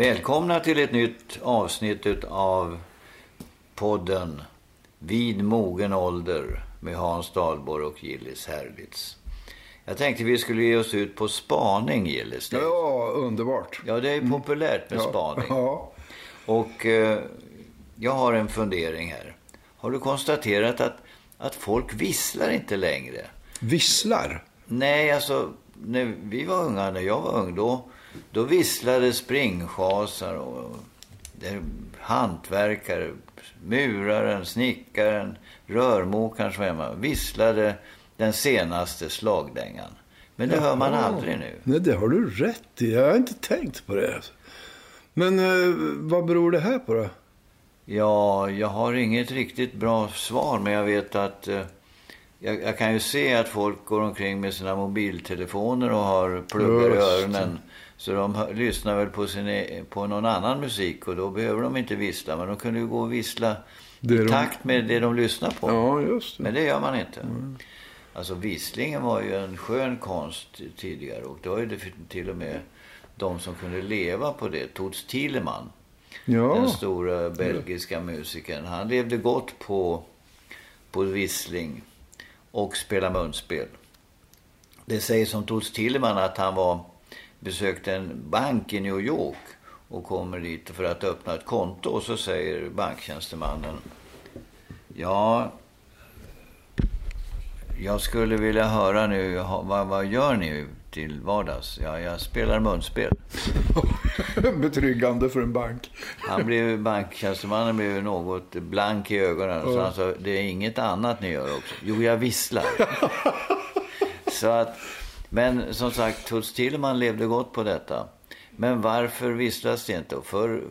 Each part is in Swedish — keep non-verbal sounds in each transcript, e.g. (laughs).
Välkomna till ett nytt avsnitt av podden Vid mogen ålder med Hans Dahlborg och Gillis Herlitz. Jag tänkte vi skulle ge oss ut på spaning, Gillis. Ja, underbart. Ja, det är populärt med Ja. spaning. Ja. Och eh, jag har en fundering här. Har du konstaterat att, att folk visslar inte längre? Visslar. Nej, alltså när vi var unga, när jag var ung, då, då visslade springschasar och där, hantverkare, muraren, snickaren, rörmokaren som hemma, visslade den senaste slagdängan. Men det hör man Jaha. aldrig nu. Nej, det har du rätt i. Jag har inte tänkt på det. Men eh, vad beror det här på då? Ja, jag har inget riktigt bra svar, men jag vet att eh, jag, jag kan ju se att folk går omkring med sina mobiltelefoner och har pluggar i det. öronen. Så de hör, lyssnar väl på, sin, e- på någon annan musik och då behöver de inte vissla. Men de kunde ju gå och vissla Det i de- takt med det de lyssnar på. Ja, just det. Men det gör man inte. Alltså visslingen var ju en skön konst tidigare och var ju det till och med de som kunde leva på det. Toots Thielemans den Ja, stora belgiska musikern. Han levde gott på, på vissling och spela munspel. Det sägs om Toots Thielemans att han var, besökte en bank i New York och kommer dit för att öppna ett konto och så säger banktjänstemannen Ja, jag skulle vilja höra nu, vad, vad gör ni till vardags? Ja, jag spelar munspel. (laughs) betryggande för en bank. Han blev banktjänstemannen blev något blank i ögonen. Så han sa, det är inget annat ni gör också. Jo, jag visslar. (laughs) så att, men som sagt, Toots Thielemans levde gott på detta. Men varför visslas det inte? För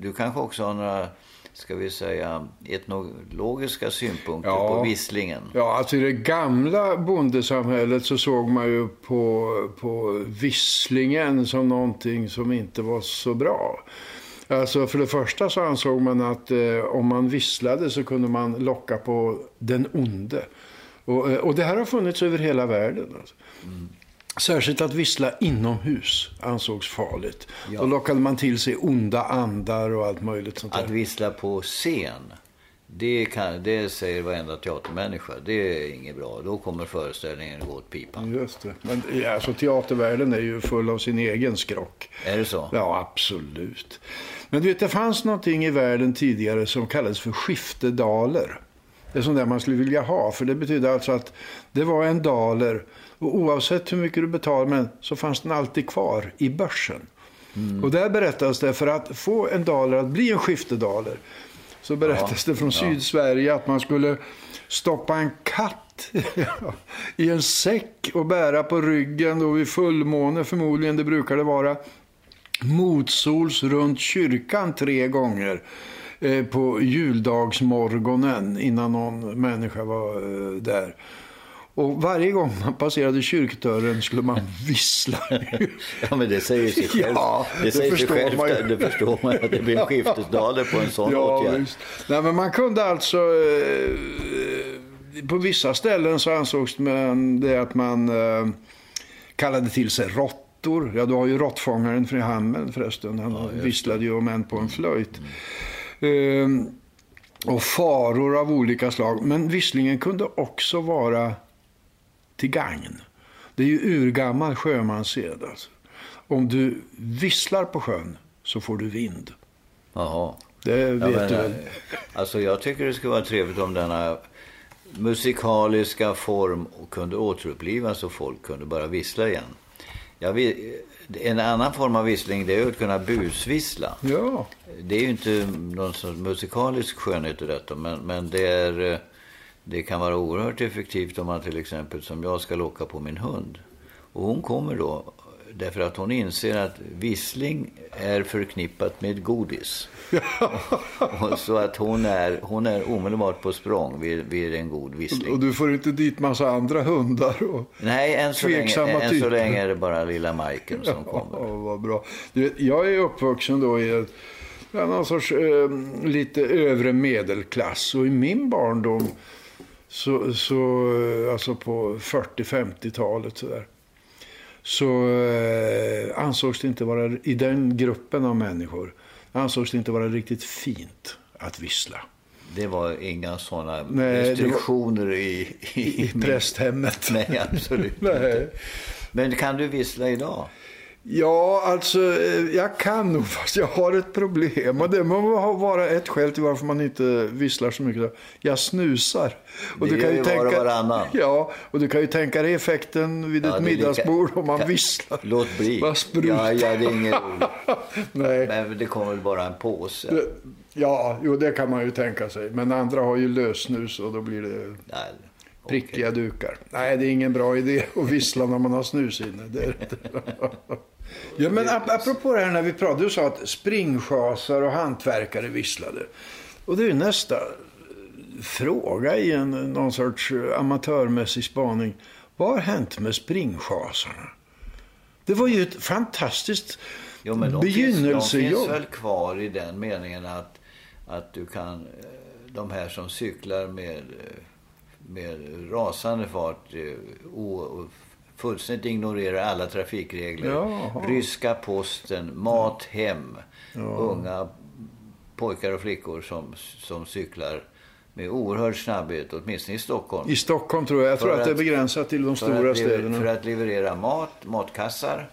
du kanske också har några, ska vi säga, etnologiska synpunkter Ja. på visslingen. Ja, alltså i det gamla bondesamhället så såg man ju på, på visslingen som någonting som inte var så bra. Alltså för det första så ansåg man att eh, om man visslade så kunde man locka på den onde. Och, eh, och det här har funnits över hela världen. Alltså. Särskilt att vissla inomhus ansågs farligt. Ja. Då lockade man till sig onda andar och allt möjligt sånt där. Att vissla på scen, det, kan, det säger varenda teatermänniska. Det är inget bra. Då kommer föreställningen gå åt pipan. Just det. Men alltså, teatervärlden är ju full av sin egen skrock. Är det så? Ja, absolut. Men du vet, det fanns någonting i världen tidigare som kallades för skiftedaler. Det är sånt där man skulle vilja ha, för det betyder alltså att det var en daler och oavsett hur mycket du betalade med så fanns den alltid kvar i börsen. Och där berättas det, för att få en daler att bli en skiftedaler så berättas det från Sydsverige att man skulle stoppa en katt (laughs) i en säck och bära på ryggen då vid fullmåne förmodligen, det brukar det vara motsols runt kyrkan tre gånger eh, på juldagsmorgonen innan någon människa var eh, där. Och varje gång man passerade kyrkdörren skulle man vissla. (laughs) Ja, men det säger sig självt. Ja, det, det säger sig förstår självt man ju. det förstår man att det blir en (laughs) skiftesdaler på en sån åtgärd. visst. Nej, men man kunde alltså... Eh, på vissa ställen så ansågs det att man eh, kallade till sig råttor. Ja, du har ju råttfångaren från Hammel förresten. Han visslade ju om en på en flöjt. Eh, och faror av olika slag. Men visslingen kunde också vara till gagn. Det är ju urgammal sjömanssed. Alltså. Om du visslar på sjön så får du vind. Jaha. Det Ja, vet men, du väl? Alltså jag tycker det skulle vara trevligt om denna musikaliska form kunde återupplivas och folk kunde bara vissla igen. Vill, en annan form av vissling det är att kunna busvissla. Ja, Det är ju inte någon musikalisk skönhet i detta men, men det, är, eh, det kan vara oerhört effektivt om man till exempel som jag ska locka på min hund. Och hon kommer då därför att hon inser att vissling är förknippat med godis. (laughs) och så att hon är, hon är omedelbart på språng vid, vid en god vissling. och du får inte dit massa andra hundar. Och... Nej, än så, länge, än så länge är det bara lilla Majken som (laughs) Ja, kommer. vad bra. Du vet, jag är uppvuxen då i ett, ja, någon sorts eh, lite övre medelklass. Och i min barndom, så, så, eh, alltså på 40-50-talet sådär. så eh, ansågs det inte vara, i den gruppen av människor, ansågs det inte vara riktigt fint att vissla. Det var inga sådana Nej, restriktioner i, I prästhemmet. Nej, absolut (laughs) Nej. inte. Men kan du vissla idag? Ja, alltså eh, jag kan nog (laughs) fast jag har ett problem. Och det må vara ett skäl till varför man inte visslar så mycket. Jag snusar. Och Det gör ju var och varannan. (laughs) Ja, och du kan ju tänka dig effekten vid Ja, ett det är lika- middagsbord om man Kan- visslar. Låt bli. Vad sprutar. Ja, ja, det är roligt. (laughs) Nej. Men det kommer väl bara en påse. Ja, jo det kan man ju tänka sig. Men andra har ju lössnus och då blir det Nej, prickiga dukar. Nej, det är ingen bra idé att vissla när man har snus inne. Det är det. Ja, men ap- apropå det här när vi pratade, du sa att springschasar och hantverkare visslade. Och det är nästa fråga i en, någon sorts amatörmässig spaning. Vad har hänt med springschasarna? Det var ju ett fantastiskt Jo, men de finns, de begynnelsejobb. finns väl kvar i den meningen att, att du kan, eh, de här som cyklar med, eh, med rasande fart, eh, o, fullständigt ignorerar alla trafikregler. Jaha. Ryska posten, mat hem, unga pojkar och flickor som, som cyklar med oerhörd snabbhet, åtminstone i Stockholm. I Stockholm tror jag. Jag tror För att, det är att- begränsat till de stora att, städerna. För att leverera mat, matkassar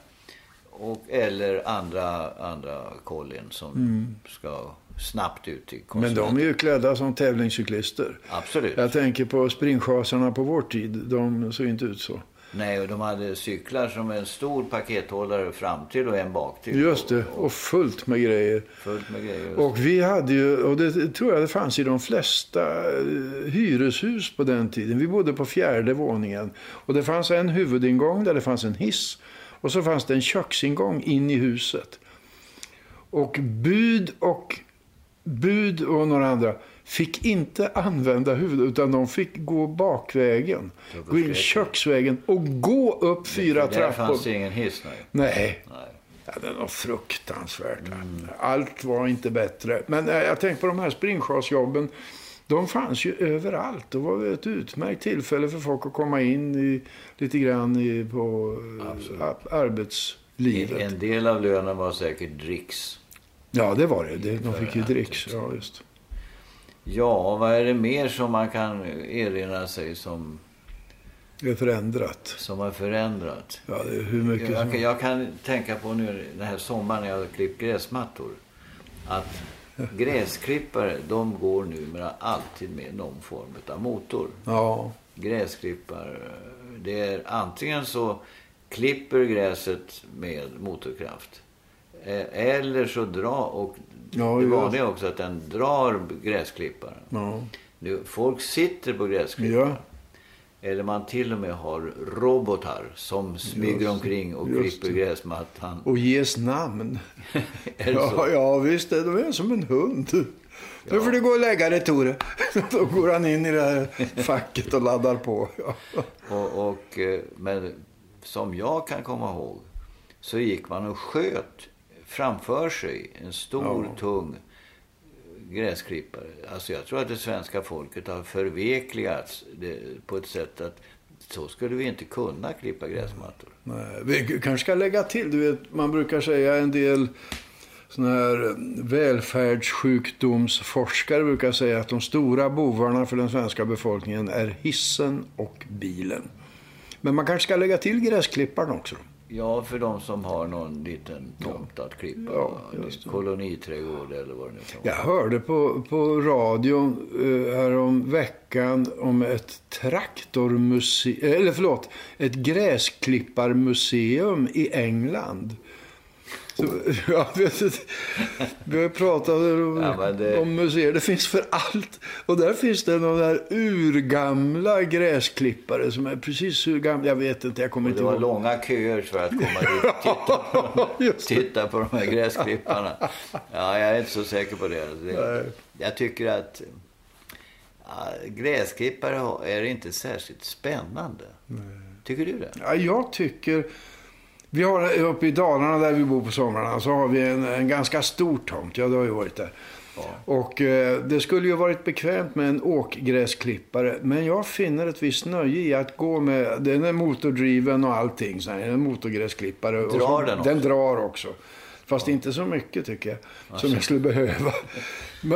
och, eller andra, andra kollin som ska snabbt ut till Mm. Men konsumenten. de är ju klädda som tävlingscyklister. Absolut. Jag tänker på springschasarna på vår tid. De såg inte ut så. Nej, och de hade cyklar som en stor pakethållare fram till och en bak till. Just det. Och, fullt med grejer. fullt med grejer. Och vi hade ju, och det tror jag det fanns i de flesta eh, hyreshus på den tiden. Vi bodde på fjärde våningen. Och det fanns en huvudingång där det fanns en hiss. Och så fanns det en köksingång in i huset. Och bud och, bud och några andra fick inte använda huvudet utan de fick gå bakvägen. Gå in köksvägen och gå upp fyra För där fanns trappor. det ingen hiss, nej. Nej, nej. Ja, det var fruktansvärt. Allt var inte bättre. Men eh, jag tänker på de här springschasjobben. De fanns ju överallt. Det var ett utmärkt tillfälle för folk att komma in i, lite grann i, på eh, a- arbetslivet. En del av lönen var säkert dricks. Ja, det var det. det de fick ju dricks. Ja, just. Ja, vad är det mer som man kan erinra sig som, är förändrat. som har förändrat? Ja, det är hur mycket Jag, som... jag kan tänka på nu den här sommaren när jag har klippt gräsmattor. Att (laughs) gräsklippare, de går numera alltid med någon form av motor. Ja, Gräsklippare, det är antingen så klipper gräset med motorkraft. eh, Eller så drar, och Ja, det vanliga är också att den drar gräsklipparen. ja. Nu, folk sitter på gräsklipparen. ja. Eller man till och med har robotar som smyger Just- omkring och klipper det. gräsmattan. Och ges namn. (laughs) det Ja, ja, visst. De är som en hund. Nu får du gå och lägga dig, Tore. (laughs) Då går han in i det här facket och laddar på. Ja. Och, och, eh, men som jag kan komma ihåg så gick man och sköt framför sig en stor, Ja. tung gräsklippare. Alltså jag tror att det svenska folket har förvekligats på ett sätt att så skulle vi inte kunna klippa gräsmattor. Nej, vi kanske ska lägga till, du vet, man brukar säga en del såna här välfärdssjukdomsforskare brukar säga att de stora bovarna för den svenska befolkningen är hissen och bilen. Men man kanske ska lägga till gräsklipparen också. Ja, för de som har någon liten tomt att klippa. Ja. Koloniträdgård eller vad det nu kan Jag hörde på, på radion eh, härom veckan om ett traktormuseum, eller förlåt, ett gräsklipparmuseum i England. Så, (laughs) inte, vi har pratat om, Ja, det- om museer, det finns för allt. Och där finns det några där urgamla gräsklippare som är precis hur gamla, jag vet inte, jag kommer inte det var ihåg. långa köer för att komma dit och titta på, (laughs) titta på de här gräsklipparna. Ja, jag är inte så säker på det. det jag tycker att ja, gräsklippare är inte särskilt spännande. Tycker du det? Ja, jag tycker Vi har uppe i Dalarna där vi bor på somrarna så har vi en, en ganska stor tomt. Ja, du har ju varit där. Och eh, det skulle ju varit bekvämt med en åkgräsklippare. Men jag finner ett visst nöje i att gå med, den är motordriven och allting. Så här, en motorgräsklippare. och Drar så, den också? Den drar också. Fast inte så mycket tycker jag. Som jag skulle behöva.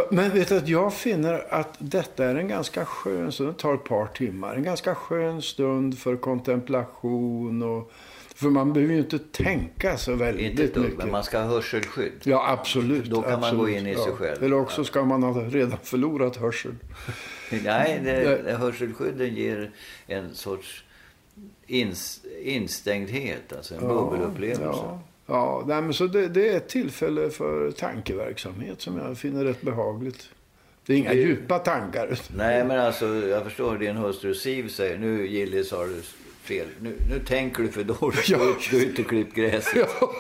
Men- vet du att jag finner att detta är en ganska skön stund. Det tar ett par timmar. En ganska skön stund för kontemplation. Och, för man behöver ju inte tänka så väldigt Inte dugg, mycket. men man ska ha hörselskydd. Ja, absolut. Då kan man absolut. gå in i sig själv. Eller också ska man ha redan förlorat hörseln. (laughs) Nej, det, hörselskydden ger en sorts ins, instängdhet, alltså en bubbelupplevelse. Ja, ja nej, men så det, det är ett tillfälle för tankeverksamhet som jag finner rätt behagligt. Det är inga Det- djupa tankar. Nej, men alltså jag förstår din hustru Siv säger, nu Gillis har du fel. Nu, nu tänker du för dåligt. Ja. Du, har inte klippt gräset. Ja.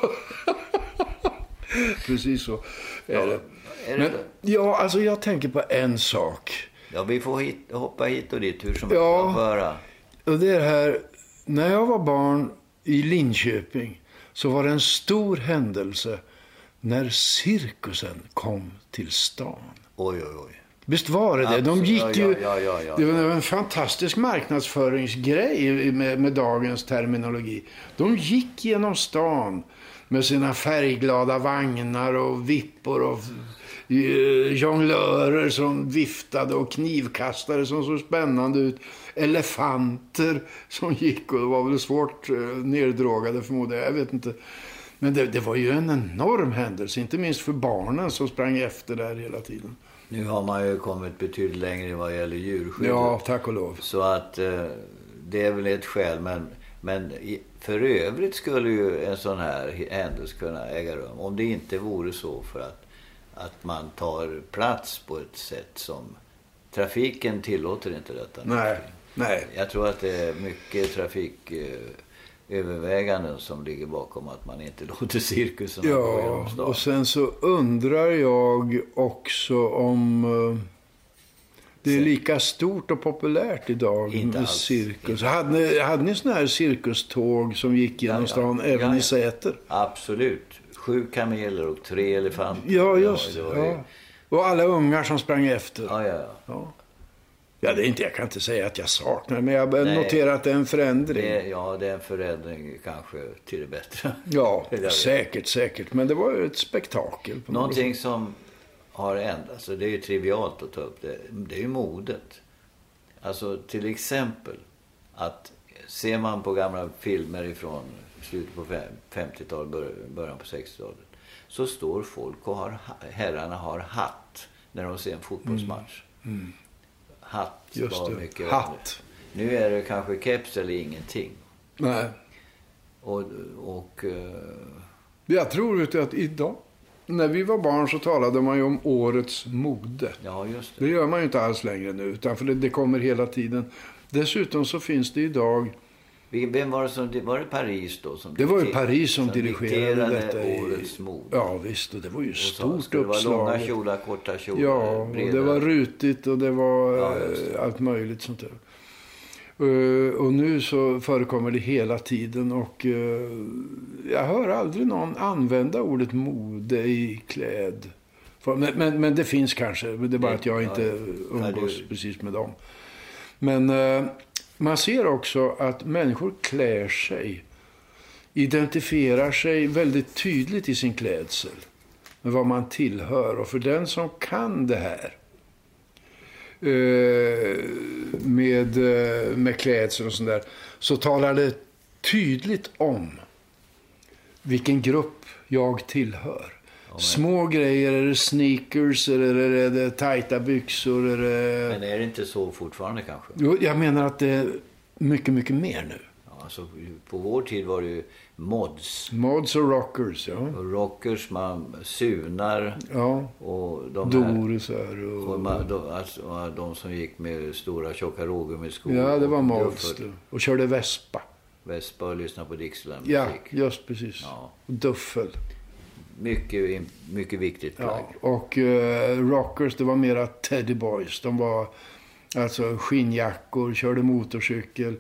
Precis så är det. Är det Men, ja, alltså jag tänker på en sak. Ja, vi får hit, hoppa hit och dit hur som Ja. helst. Höra. Och det är här, när jag var barn i Linköping så var det en stor händelse när cirkusen kom till stan. Oj, oj, oj. Visst var det det? De gick ju... ja, ja, ja. Det var en fantastisk marknadsföringsgrej med, med dagens terminologi. De gick genom stan med sina färgglada vagnar och vippor och eh, jonglörer som viftade och knivkastare som såg spännande ut. Elefanter som gick och det var väl svårt eh, neddrogade förmodar jag. Jag vet inte. Men det, det var ju en enorm händelse, inte minst för barnen som sprang efter där hela tiden. Nu har man ju kommit betydligt längre vad gäller djurskydd. Ja, tack och lov. Så att eh, det är väl ett skäl. Men, men i, för övrigt skulle ju en sån här händelse kunna äga rum. Om det inte vore så för att, att man tar plats på ett sätt som trafiken tillåter inte detta. Nej, nej. Jag tror att det är mycket trafiköverväganden som ligger bakom att man inte (laughs) låter cirkusen gå Ja, genom stan. och sen så undrar jag också om eh, det är lika stort och populärt idag Inte med alls. cirkus. Hade ni, hade ni sådana här cirkuståg som gick genom Ja, ja. stan även Ja, i. Säter? Absolut. Sju kameler och tre elefanter. Ja, just Ja. Och alla ungar som sprang efter. Ja. Ja. Ja, det är inte, jag kan inte säga att jag saknar men jag Nej. noterar att det är en förändring. Det, ja, det är en förändring kanske till det bättre. (laughs) Ja, säkert, säkert. Men det var ju ett spektakel. På något Någonting som har ändrats, och det är ju trivialt att ta upp det, det är ju modet. Alltså till exempel att ser man på gamla filmer ifrån slutet på fem- 50-talet, bör- början på 60-talet. Så står folk och har, ha- herrarna har hatt när de ser en fotbollsmatch. Hatt Mm. Just var det. mycket Hatt. Nu är det kanske keps eller ingenting. Nej. Och, och eh, Jag tror att idag, när vi var barn så talade man ju om årets mode. ja, just det. Det gör man ju inte alls längre nu, utan för det, det kommer hela tiden. Dessutom så finns det idag, Vem var det som, var det Paris då? Som det var ju Paris som, dirigerade detta. i- årets mode. Ja visst, och det var ju Och så stort skulle det vara långa uppslag. kjolar, korta kjolar, Ja, och det var rutigt och det var Ja, just det. eh, allt möjligt sånt där. Eh, Och nu så förekommer det hela tiden och eh, jag hör aldrig någon använda ordet mode i kläd. Men, men, men det finns kanske, det är bara att jag ja, inte umgås precis med dem. Men eh, man ser också att människor klär sig, identifierar sig väldigt tydligt i sin klädsel med vad man tillhör. Och för den som kan det här eh, med, eh, med klädsel och sånt där så talar det tydligt om vilken grupp jag tillhör. Små grejer, är det sneakers, eller är det tajta byxor? Är det... Men är det inte så fortfarande kanske? Jo, jag menar att det är mycket, mycket mer nu. Ja, alltså, på vår tid var det ju mods. Mods och rockers, ja. Och rockers, man sunar ja. och de. Dorisar Och och... man, de, alltså, de som gick med stora tjocka rågummiskor. Ja, det var mods. Och körde vespa. Vespa och lyssnade på Dixieland Ja, musik. just precis. Ja. Och duffel. Mycket, mycket viktigt plagg. Ja. Och eh, rockers, det var mera Teddy Boys. De var alltså skinnjackor, körde motorcykel,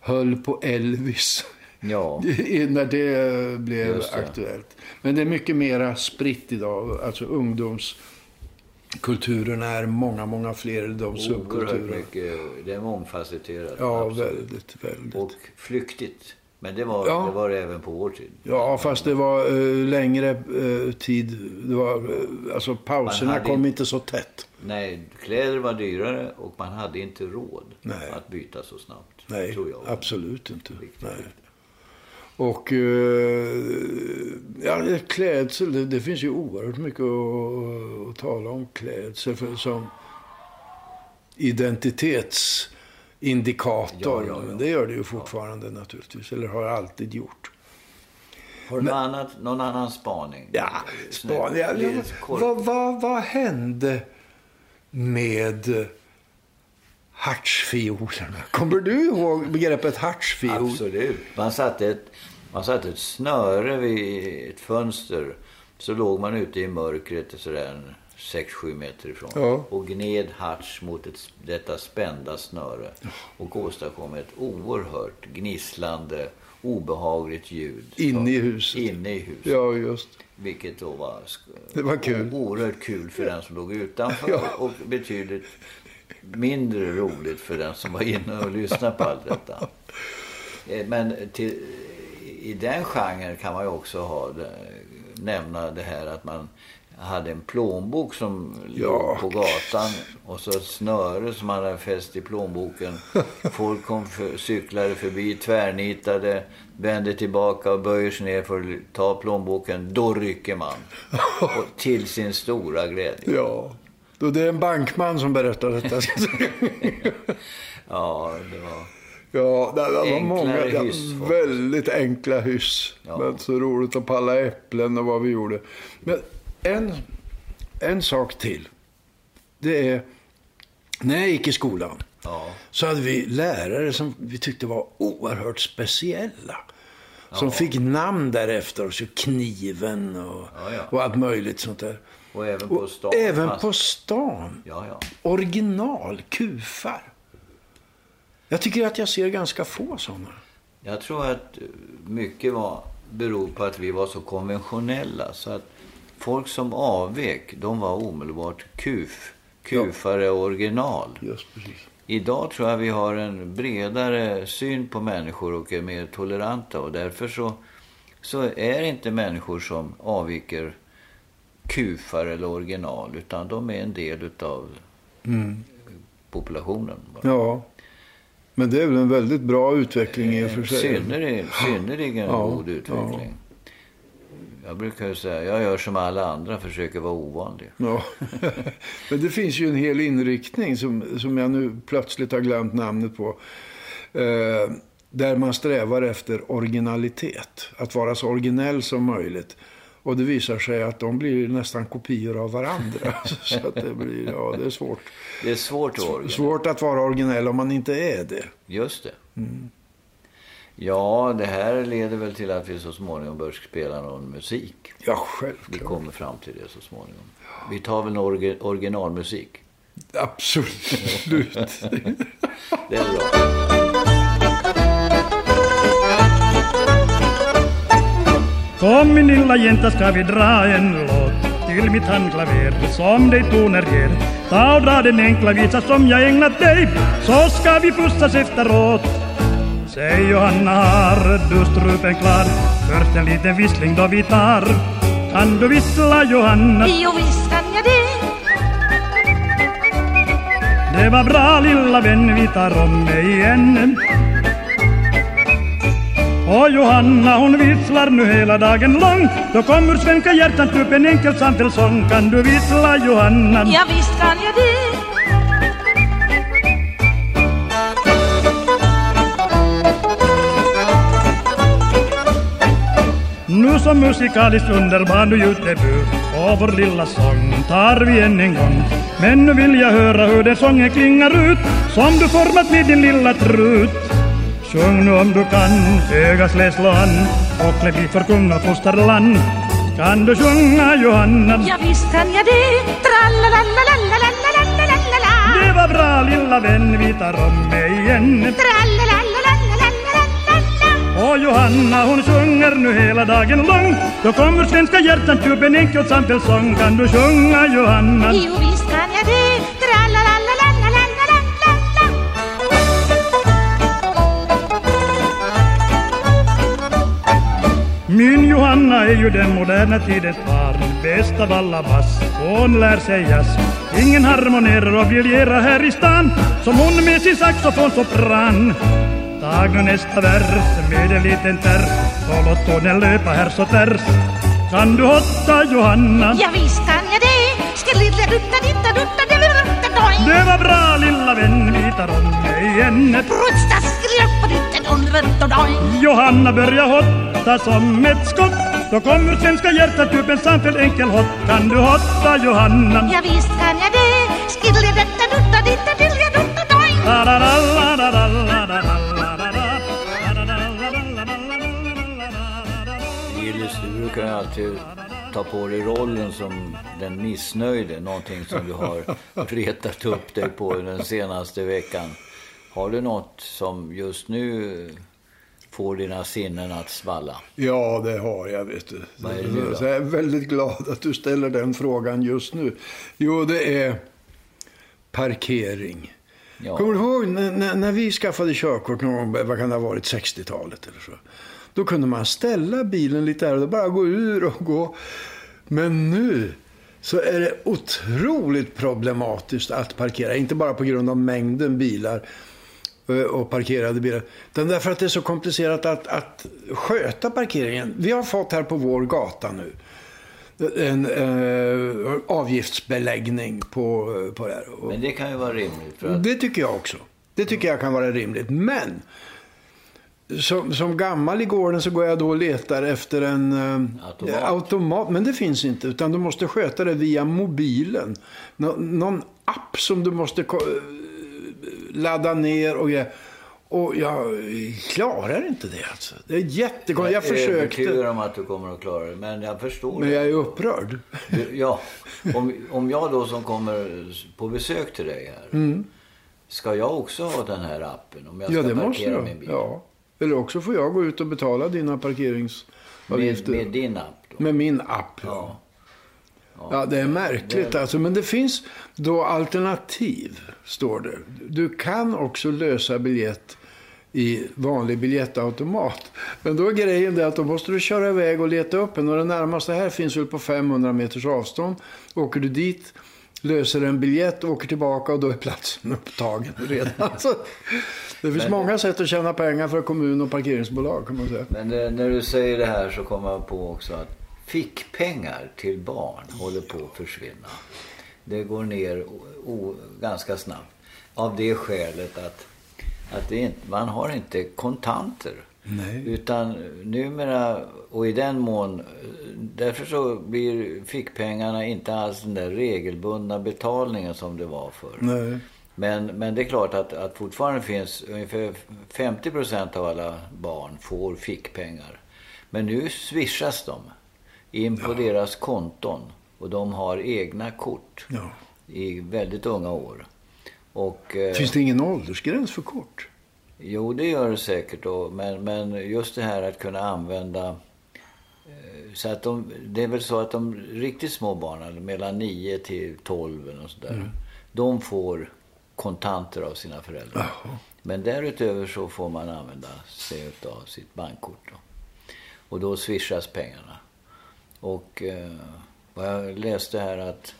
höll på Elvis Ja. (laughs) när det blev Just det. aktuellt. Men det är mycket mera spritt idag. Alltså ungdomskulturerna är många, många fler. De Oerhört subkulturer. mycket. Det är mångfacetterat. Ja, absolut. väldigt, väldigt. Och flyktigt. Men det var, Ja. det var det även på vår tid. Ja, fast det var eh, längre eh, tid. Det var, eh, alltså pauserna kom inte- inte så tätt. Nej, kläder var dyrare och man hade inte råd Nej. att byta så snabbt. Nej, tror jag. absolut inte. Riktigt, Nej. riktigt. Och eh, ja, klädsel, det, det finns ju oerhört mycket att, att tala om klädsel för, som identitetsindikator. Ja, ja, ja. Men det gör det ju fortfarande naturligtvis, eller har alltid gjort. Har du någon, annat, någon annan spaning? Ja, Snyggt. span, ja, vad, vad, vad hände med hartsfiolerna? Kommer du ihåg begreppet hartsfiol? Absolut. Man satte, ett, man satte ett snöre vid ett fönster. Så låg man ute i mörkret sådär 6-7 meter ifrån. Ja. Och gned harts mot ett, detta spända snöre. Och åstadkom ett oerhört gnisslande, obehagligt ljud. Inne i huset. Inne i huset. Ja, just. Vilket då var, Det var kul. oerhört kul för den som låg utanför Ja. och betydligt mindre roligt för den som var inne och lyssnade på allt detta. Eh, Men till, i den genren kan man ju också ha nämna det här att man hade en plånbok som Ja. låg på gatan och så ett snöre som man hade fäst i plånboken. (laughs) Folk kom för, cyklade förbi, tvärnitade, vände tillbaka och böjer sig ner för att ta plånboken. Då rycker man. (laughs) Och till sin stora glädje. Ja. Då det är en bankman som berättar detta. (laughs) Ja, det var... ja, det var Enklare många. Hyss, väldigt enkla hyss. Ja. Men så roligt att palla äpplen och vad vi gjorde. Men en, en sak till. Det är, när jag gick i skolan Ja. så hade vi lärare som vi tyckte var oerhört speciella. Som fick namn därefter, så Kniven och, Ja, ja. och allt möjligt sånt där. Och även på Och stan. även fast- på stan. Ja, ja. Original kufar. Jag tycker att jag ser ganska få sådana. Jag tror att mycket var, beror på att vi var så konventionella. Så att folk som avvek, de var omedelbart kuf. Kufare och original. Just precis. Idag tror jag vi har en bredare syn på människor och är mer toleranta. Och därför så, så är inte människor som avviker kufar eller original. Utan de är en del utav populationen. bara. Ja. Men det är väl en väldigt bra utveckling i och för sig. Synnerligen, synnerligen Ja, god utveckling. Jag brukar ju säga, jag gör som alla andra, försöker vara ovanlig. Ja. (laughs) Men det finns ju en hel inriktning som, som jag nu plötsligt har glömt namnet på. Eh, där man strävar efter originalitet. Att vara så originell som möjligt. Och det visar sig att de blir nästan kopior av varandra. (laughs) så att det blir, ja det är svårt. Det är svårt att. Svårt att vara originell om man inte är det. Just det. Mm. Ja, det här leder väl till att vi så småningom bör spela någon musik. Ja, Vi självklart. kommer fram till det så småningom. Vi tar väl någon orgi- originalmusik. Absolut. (laughs) Det är bra. Kom min lilla jänta ska vi dra en låt till mitt handklaver som dig toner ger. Ta och dra den enkla visa som jag ägnat dig så ska vi pussas efteråt. Säg Johanna, har du strupen klar? Först en liten vissling då vi tar. Kan du vissla Johanna? Jo, visst kan jag det. Det var bra lilla vän, vi tar om det igen. Och Johanna hon visslar nu hela dagen lång Då kommer svenska hjärtan upp en enkel samfälld sång Kan du vissla Johanna? Ja, visst kan jag det. Nu som musikaliskt underbar nu gjort debut Och vår lilla sång tar vi än en gång Men nu vill jag höra hur den sången klingar ut Som du format med din lilla trut Sjung nu om du kan, ögas läs an Och klä bit för kung och fosterland Kan du sjunga Johanna? Ja, visst kan jag det. Tralalalalalalalalalalala. Det var bra lilla vän, vi tar om det igen Tralalalalalalalala. Johanna hon sjunger nu hela dagen lång. Då kommer svenska hjärtan till en enkel samfällsång Kan du sjunga Johanna? Jo visst kan jag det, Min Johanna är ju den moderna tidens barn. Bäst av alla bass, hon lär sig jazz. Ingen harmonerar och briljerar här i stan. Som hon med sin saxofon sopran. Tag nu nästa vers med en liten ters Och låt tonen löpa här så tvärs. Kan du hotta Johanna? Ja visst kan jag det. Skridla dutta ditta dutta doing Det var bra lilla vän, vi tar om dig igen. Prutsta skrivpa dutta dutta doing Johanna börjar hotta som ett skott. Då kommer svenska hjärtat upp en samfälld enkel hott Kan du hotta Johanna? Ja visst kan jag det. Skridla dutta ditta dilla dutta doing Ju alltid ta på dig rollen som den missnöjde. Någonting som du har (laughs) retat upp dig på den senaste veckan. Har du något som just nu får dina sinnen att svalla? Ja, det har jag, vet du. Vad är det nu då? Så jag är väldigt glad att du ställer den frågan just nu. Jo, det är parkering. Ja. Kommer du ihåg när, när, när vi skaffade körkort någon vad kan det ha varit, 60-talet eller så? Då kunde man ställa bilen lite här och bara gå ur och gå. Men nu så är det otroligt problematiskt att parkera. Inte bara på grund av mängden bilar eh, och parkerade bilar. Utan därför att det är så komplicerat att, att sköta parkeringen. Vi har fått här på vår gata nu en eh, avgiftsbeläggning på, på det här. Men det kan ju vara rimligt. För att, det tycker jag också. Det tycker jag kan vara rimligt. Men som, som gammal i gården så går jag då och letar efter en eh, Automat. automat. Men det finns inte. Utan du måste sköta det via mobilen. Nå, någon app som du måste ko- ladda ner och grejer. Och jag klarar inte det alltså. Det är jättekonstigt. Jag är försökte. övertygad om att du kommer att klara det. Men jag förstår Men det. jag är upprörd. Du, ja, om, om jag då som kommer på besök till dig här. Ska jag också ha den här appen? Om jag ska Mm. Ja, det måste parkera du. min bil? Ja. Eller också får jag gå ut och betala dina Med, parkeringsavgifter. med din app då? Med min app, ja. Ja. Ja, det är märkligt alltså. Men det finns då alternativ, står det. Du kan också lösa biljett i vanlig biljettautomat. Men då är grejen det att då måste du köra iväg och leta upp en. Och den närmaste här finns väl på 500 meters avstånd. Åker du dit, löser en biljett, åker tillbaka och då är platsen upptagen redan. (laughs) Så det finns många sätt att tjäna pengar för kommun och parkeringsbolag kan man säga. Men eh, när du säger det här så kommer jag på också att fickpengar till barn håller på att försvinna. Det går ner o, o, ganska snabbt. Av det skälet att, att inte, man har inte kontanter. Nej. Utan numera, och i den mån, därför så blir fickpengarna inte alls den där regelbundna betalningen som det var förr. Nej. Men, men det är klart att, att fortfarande finns ungefär 50 procent av alla barn får fickpengar. Men nu swishas de in på deras konton och de har egna kort Ja. i väldigt unga år. Och, eh, Finns det ingen åldersgräns för kort? Jo, det gör det säkert. Då, men, men just det här att kunna använda... eh, Så att de, det är väl så att de riktigt små barnen, mellan 9 till 12 och sådär, de får kontanter av sina föräldrar. Men därutöver så får man använda sig av sitt bankkort. Då. Och då swishas pengarna. Och eh, vad jag läste här att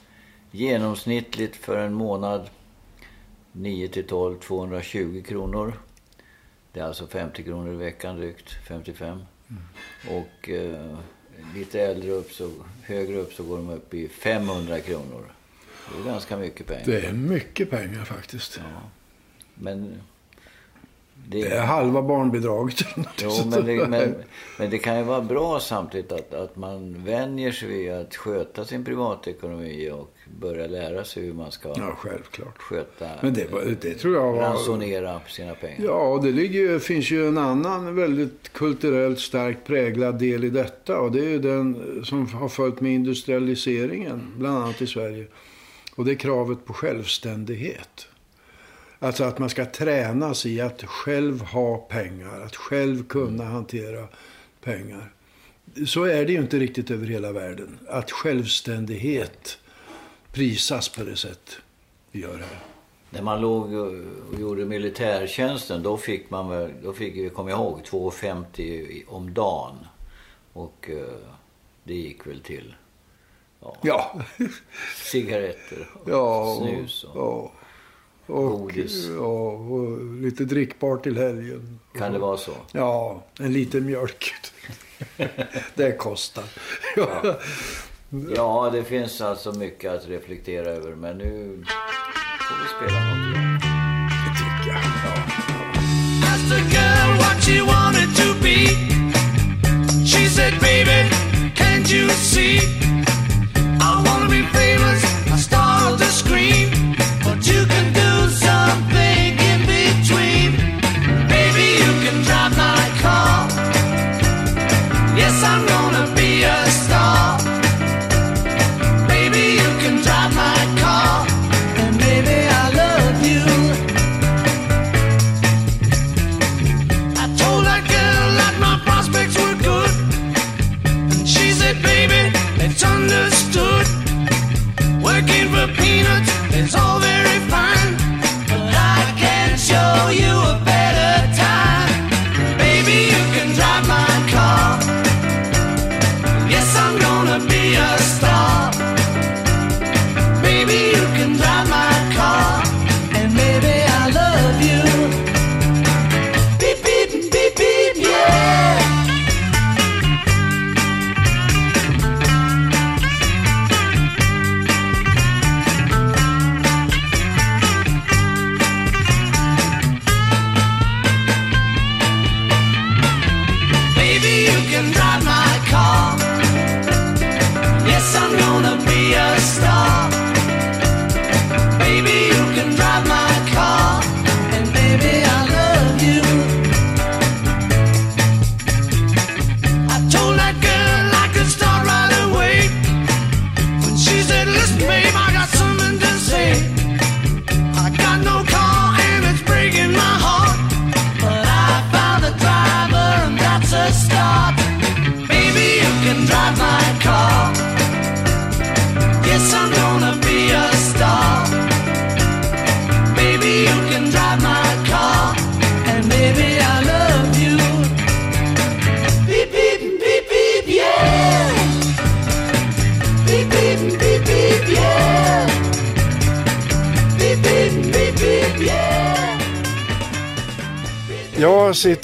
genomsnittligt för en månad 9 till 12 220 kronor. Det är alltså 50 kronor i veckan drygt, 55. Och eh, lite äldre upp så, högre upp så går de upp i 500 kronor. Det är ganska mycket pengar. Det är mycket pengar faktiskt. Men Det är halva barnbidraget. (laughs) Jo, men det, (laughs) men, men det kan ju vara bra samtidigt att, att man vänjer sig vid att sköta sin privatekonomi och börja lära sig hur man ska Ja, självklart. sköta, Men det, det tror jag var... ransonera sina pengar. Ja, och det ligger, finns ju en annan väldigt kulturellt starkt präglad del i detta. Och det är ju den som har följt med industrialiseringen, bland annat i Sverige. Och det är kravet på självständighet. Alltså att man ska tränas i att själv ha pengar, att själv kunna hantera pengar. Så är det ju inte riktigt över hela världen. Att självständighet prisas på det sätt vi gör här. När man låg och gjorde militärtjänsten då fick man väl, då fick, kom jag ihåg, 2,50 om dagen. Och eh, det gick väl till ja, Ja, cigaretter och ja, snus. Och, ja. Och, Godis. ja, och lite drickbart till helgen. Kan det vara så? Ja, en liten mjölk. (laughs) det kostar. Ja. Ja, det finns alltså mycket att reflektera över. Men nu får vi spela något igen. Det tycker jag. asked a girl what she wanted to be. She said, baby, can't you see?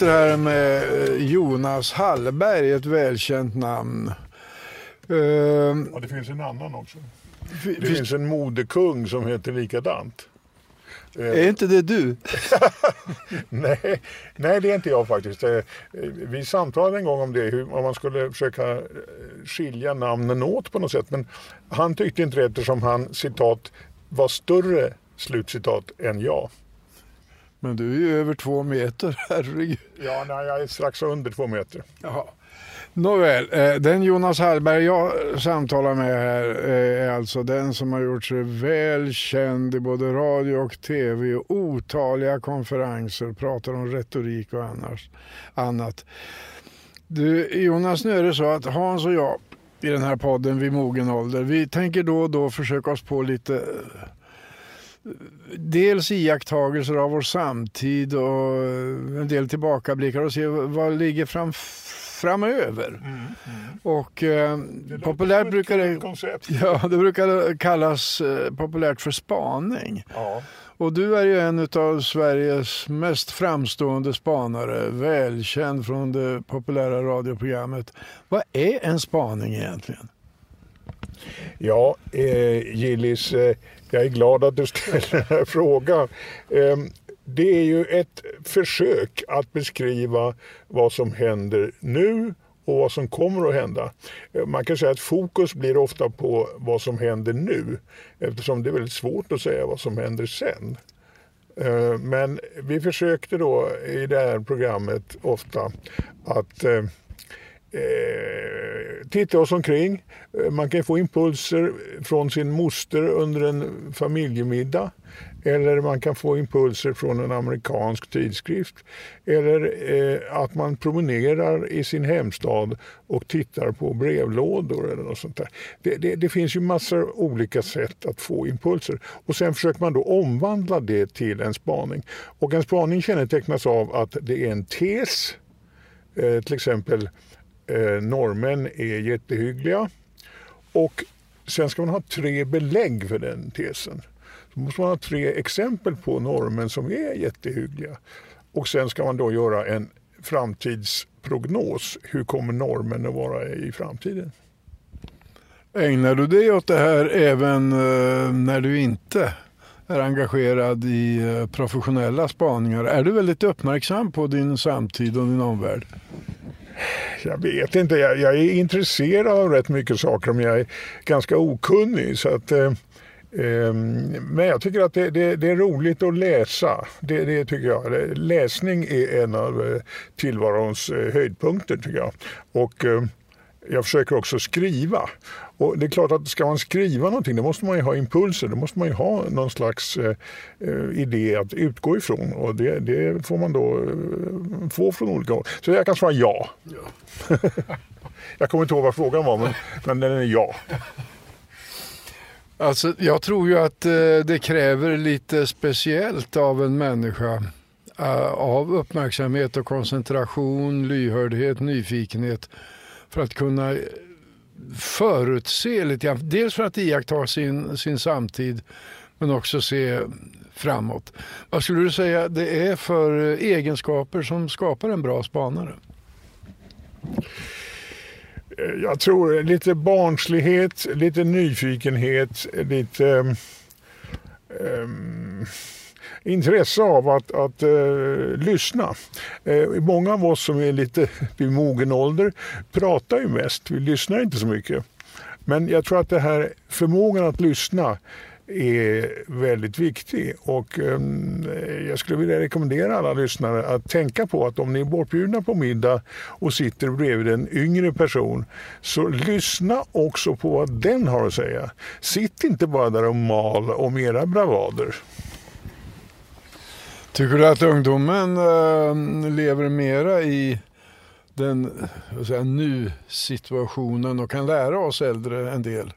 Sitter här med eh, Jonas Hallberg, ett välkänt namn. Ehm, Ja, det finns en annan också. Det finns- finns en modekung som heter likadant. Eh, Är inte det du? (laughs) nej, nej, det är inte jag faktiskt. Eh, Vi samtalade en gång om det, hur, om man skulle försöka skilja namnen åt på något sätt. Men han tyckte inte det eftersom han, citat, var större, slutcitat, än jag. Men du är ju över två meter, (laughs) herregud. Ja, nej, jag är strax under två meter. Jaha. Nåväl, eh, den Jonas Hallberg jag samtalar med här eh, är alltså den som har gjort sig väl känd i både radio och tv och otaliga konferenser, pratar om retorik och annars, annat. Du, Jonas, nu är det så att Hans och jag i den här podden vid mogen ålder, vi tänker då och då försöka oss på lite dels iakttagelser av vår samtid och en del tillbakablickar och se vad ligger fram, framöver. Och eh, populärt som ett brukar det, (laughs) ja, det brukar kallas eh, populärt för spaning. Ja. Och du är ju en av Sveriges mest framstående spanare, välkänd från det populära radioprogrammet. Vad är en spaning egentligen? Ja, eh, Gillis, eh, jag är glad att du ställer den här frågan. Ehm, det är ju ett försök att beskriva vad som händer nu och vad som kommer att hända. Ehm, man kan säga att fokus blir ofta på vad som händer nu eftersom det är väldigt svårt att säga vad som händer sen. Ehm, men vi försökte då i det här programmet ofta att eh, titta oss omkring. Eh, man kan få impulser från sin moster under en familjemiddag. Eller man kan få impulser från en amerikansk tidskrift. Eller eh, att man promenerar i sin hemstad och tittar på brevlådor eller något sånt där. Det, det, det finns ju massor olika sätt att få impulser. Och sen försöker man då omvandla det till en spaning. Och en spaning kännetecknas av att det är en tes. Eh, till exempel eh, norrmän är jättehyggliga. Och sen ska man ha tre belägg för den tesen. Så måste man ha tre exempel på norrmän som är jättehyggliga. Och sen ska man då göra en framtidsprognos. Hur kommer norrmän att vara i framtiden? Ägnar du dig åt det här även eh, när du inte är engagerad i eh, professionella spaningar? Är du väldigt uppmärksam på din samtid och din omvärld? Jag vet inte, jag, jag är intresserad av rätt mycket saker men jag är ganska okunnig. Så att, eh, eh, men jag tycker att det, det, det är roligt att läsa. Det, det tycker jag. Läsning är en av eh, tillvarons eh, höjdpunkter tycker jag. Och eh, jag försöker också skriva. Och det är klart att ska man skriva någonting då måste man ju ha impulser. Då måste man ju ha någon slags eh, eh, idé att utgå ifrån. Och det, det får man då eh, få från olika håll. Så jag kan svara ja. (laughs) jag kommer inte ihåg vad frågan var men, men den är ja. Alltså, jag tror ju att eh, det kräver lite speciellt av en människa. eh, av uppmärksamhet och koncentration, lyhördhet, nyfikenhet. För att kunna förutse lite grann. Dels för att iaktta sin, sin samtid men också se framåt. Vad skulle du säga det är för egenskaper som skapar en bra spanare? Jag tror lite barnslighet, lite nyfikenhet, lite Um, intresse av att, att eh, lyssna. Eh, många av oss som är lite (laughs) vid mogen ålder pratar ju mest, vi lyssnar inte så mycket. Men jag tror att det här förmågan att lyssna är väldigt viktig och ehm, eh, jag skulle vilja rekommendera alla lyssnare att tänka på att om ni är bortbjudna på middag och sitter bredvid en yngre person så lyssna också på vad den har att säga. Sitt inte bara där och mal om era bravader. Tycker du att ungdomen äh, lever mera i den vad jag, nu-situationen och kan lära oss äldre en del?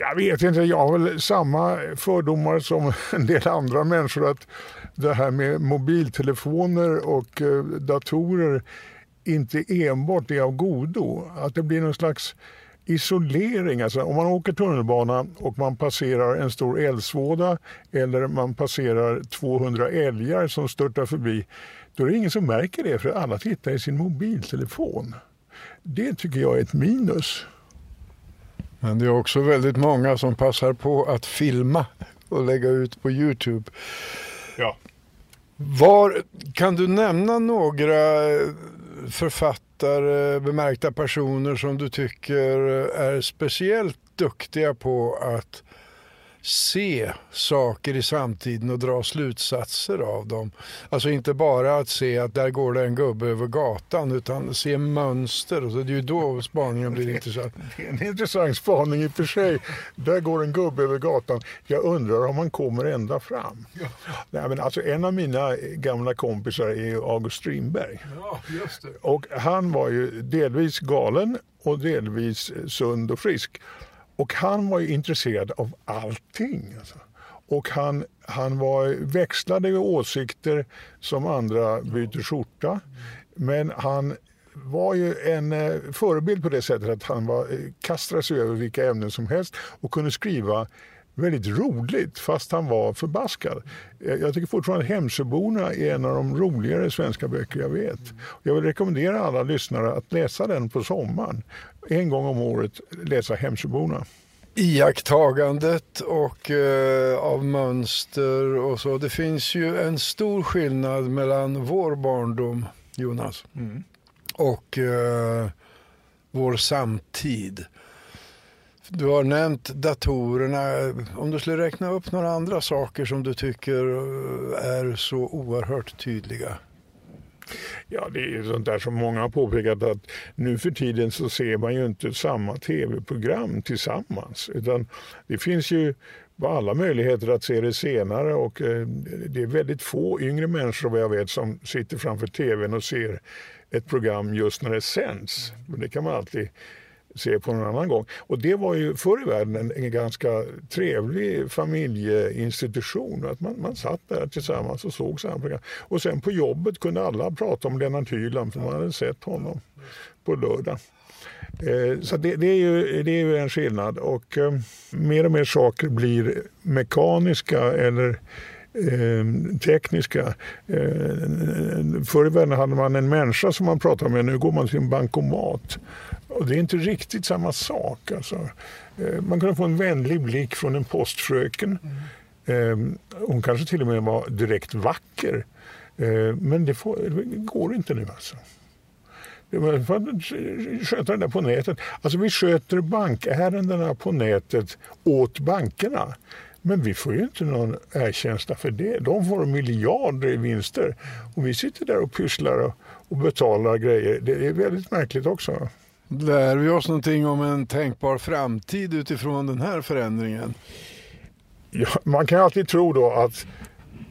Jag vet inte, jag har väl samma fördomar som (laughs) en del andra människor att det här med mobiltelefoner och eh, datorer inte enbart är av godo. Att det blir någon slags isolering. Alltså, om man åker tunnelbana och man passerar en stor eldsvåda eller man passerar 200 älgar som störtar förbi, då är det ingen som märker det för alla tittar i sin mobiltelefon. Det tycker jag är ett minus. Men det är också väldigt många som passar på att filma och lägga ut på Youtube. Ja. Var, kan du nämna några författare, bemärkta personer som du tycker är speciellt duktiga på att se saker i samtiden och dra slutsatser av dem. Alltså inte bara att se att där går det en gubbe över gatan utan se mönster. Så det är ju då spaningen blir intressant. (laughs) Det är en intressant spaning i och för sig. Där går en gubbe över gatan. Jag undrar om han kommer ända fram. Nej, men alltså, en av mina gamla kompisar är August Strindberg. Ja. Och han var ju delvis galen och delvis sund och frisk. Och han var ju intresserad av allting. Alltså. Och han, han var, växlade åsikter som andra byter skjorta. Men han var ju en eh, förebild på det sättet att han var, eh, kastade sig över vilka ämnen som helst och kunde skriva väldigt roligt fast han var förbaskad. Jag tycker fortfarande att Hemsöborna är en av de roligare svenska böcker jag vet. Jag vill rekommendera alla lyssnare att läsa den på sommaren. En gång om året läsa Hemsöborna. iakttagandet och eh, av mönster och så. Det finns ju en stor skillnad mellan vår barndom, Jonas, och eh, vår samtid. Du har nämnt datorerna. Om du skulle räkna upp några andra saker som du tycker eh, är så oerhört tydliga. Ja, det är ju sånt där som många har påpekat att nu för tiden så ser man ju inte samma tv-program tillsammans. Utan det finns ju alla möjligheter att se det senare och eh, det är väldigt få yngre människor vad jag vet som sitter framför tvn och ser ett program just när det sänds. Men det kan man alltid se på en annan gång. Och det var ju förr i världen en, en ganska trevlig familjeinstitution. Att man, man satt där tillsammans och såg samma program. Och sen på jobbet kunde alla prata om Lennart Hyland för man hade sett honom på lördag. Eh, så det, det, är ju, det är ju en skillnad och eh, mer och mer saker blir mekaniska eller eh, tekniska. Eh, förr i världen hade man en människa som man pratade med, nu går man till en bankomat. Och det är inte riktigt samma sak. Alltså. Eh, man kunde få en vänlig blick från en postfröken. Mm. Hon kanske till och med var direkt vacker. Men det, får, det går inte nu alltså. Sköta det där på nätet. Alltså vi sköter bankärendena på nätet åt bankerna. Men vi får ju inte någon erkänsla för det. De får miljarder i vinster. Och vi sitter där och pysslar och betalar grejer. Det är väldigt märkligt också. Lär vi oss någonting om en tänkbar framtid utifrån den här förändringen? Ja, man kan alltid tro då att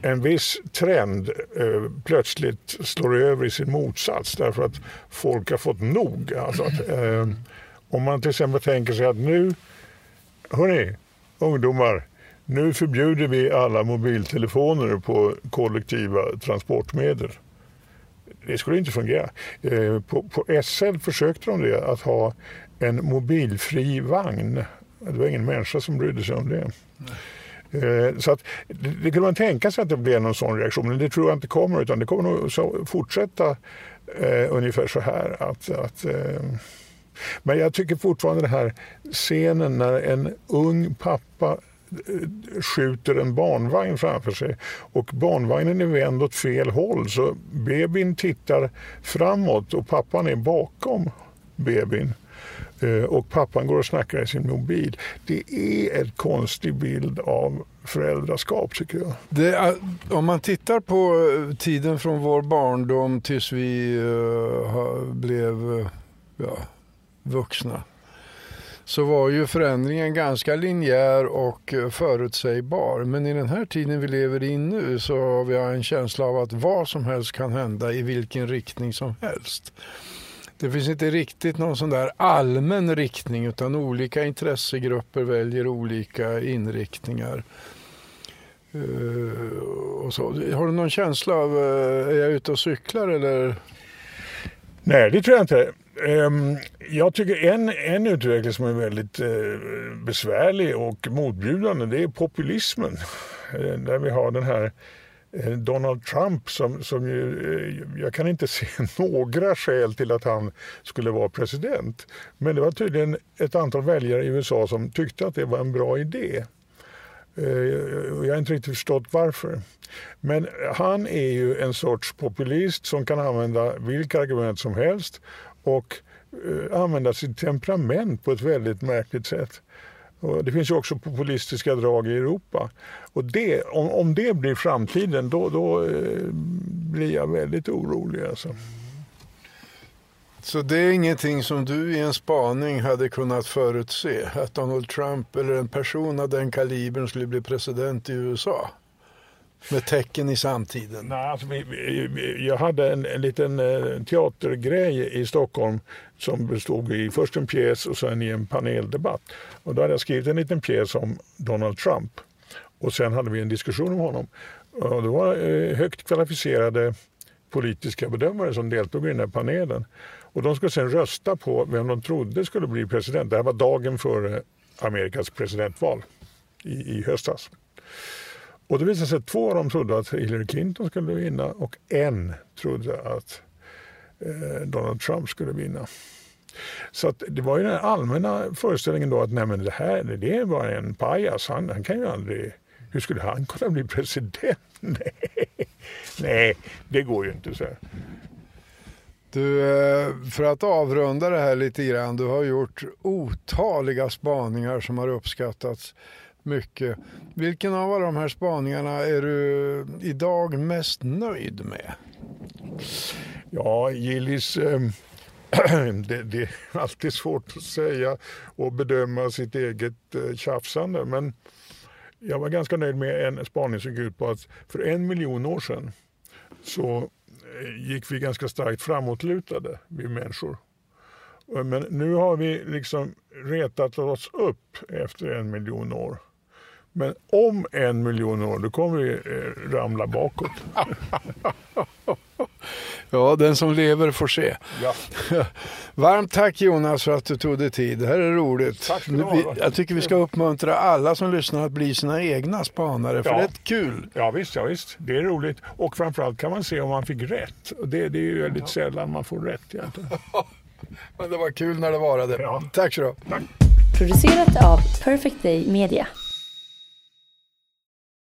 en viss trend eh, plötsligt slår över i sin motsats därför att folk har fått nog. Alltså att, eh, om man till exempel tänker sig att nu, hörni, ungdomar, nu förbjuder vi alla mobiltelefoner på kollektiva transportmedel. Det skulle inte fungera. Eh, på, på SL försökte de det, att ha en mobilfri vagn. Det var ingen människa som brydde sig om det. Nej. Så att, det kunde man tänka sig att det blev någon sån reaktion, men det tror jag inte kommer utan det kommer nog så fortsätta eh, ungefär så här. Att, att eh, men jag tycker fortfarande den här scenen när en ung pappa skjuter en barnvagn framför sig och barnvagnen är vänd åt fel håll så bebin tittar framåt och pappan är bakom bebin. Eh, och pappan går och snackar i sin mobil. Det är en konstig bild av föräldraskap tycker jag. Det, om man tittar på eh, tiden från vår barndom tills vi uh, blev uh, ja, vuxna så var ju förändringen ganska linjär och förutsägbar. Men i den här tiden vi lever i nu så har vi en känsla av att vad som helst kan hända i vilken riktning som helst. Det finns inte riktigt någon sån där allmän riktning utan olika intressegrupper väljer olika inriktningar. Uh, och så. Har du någon känsla av, uh, är jag ute och cyklar eller? Nej, det tror jag inte. Ehm, jag tycker en, en utveckling som är väldigt eh, besvärlig och motbjudande det är populismen. Eh, där vi har den här eh, Donald Trump som, som ju, jag kan inte (laughs) se några skäl till att han skulle vara president. Men det var tydligen ett antal väljare i USA som tyckte att det var en bra idé. Jag har inte riktigt förstått varför. Men han är ju en sorts populist som kan använda vilka argument som helst och eh, använda sitt temperament på ett väldigt märkligt sätt. Och det finns ju också populistiska drag i Europa. Och det, om, om det blir framtiden då, då eh, blir jag väldigt orolig. Alltså. Så det är ingenting som du i en spaning hade kunnat förutse? Att Donald Trump eller en person av den kalibern skulle bli president i USA? Med tecken i samtiden? Nej, alltså, vi, vi, jag hade en, en liten eh, teatergrej i Stockholm som bestod i först en pjäs och sen i en paneldebatt. Och då hade jag skrivit en liten pjäs om Donald Trump. Och sen hade vi en diskussion om honom. Och det var eh, högt kvalificerade politiska bedömare som deltog i den här panelen. Och de skulle sen rösta på vem de trodde skulle bli president. Det här var dagen före Amerikas presidentval i, i höstas. Och det visade sig att två av dem trodde att Hillary Clinton skulle vinna och en trodde att eh, Donald Trump skulle vinna. Så att det var ju den allmänna föreställningen då att nej men det här det är bara en pajas, han, han kan ju aldrig, hur skulle han kunna bli president? (laughs) Nej, nej det går ju inte så. Du, eh, för att avrunda det här lite grann, du har gjort otaliga spaningar som har uppskattats mycket. Vilken av alla de här spaningarna är du idag mest nöjd med? Ja, Gillis, eh, (clears throat) det, det är alltid svårt att säga och bedöma sitt eget eh, tjafsande. Men jag var ganska nöjd med en spaning som gick ut på att för en miljon år sedan så eh, gick vi ganska starkt framåtlutade, vi människor. Eh, men nu har vi liksom retat oss upp efter en miljon år. Men om en miljon år, då kommer vi eh, ramla bakåt. (laughs) Ja, den som lever får se. Ja. (laughs) Varmt tack Jonas för att du tog dig tid. Det här är roligt. Tack. Vi- Jag tycker vi ska uppmuntra alla som lyssnar att bli sina egna spanare, för Ja. det är kul. Ja visst, ja visst, det är roligt. Och framförallt kan man se om man fick rätt. Det, det är ju väldigt sällan man får rätt egentligen. (laughs) Men det var kul när det varade. Ja. Tack så du. Producerat av Perfect Day Media.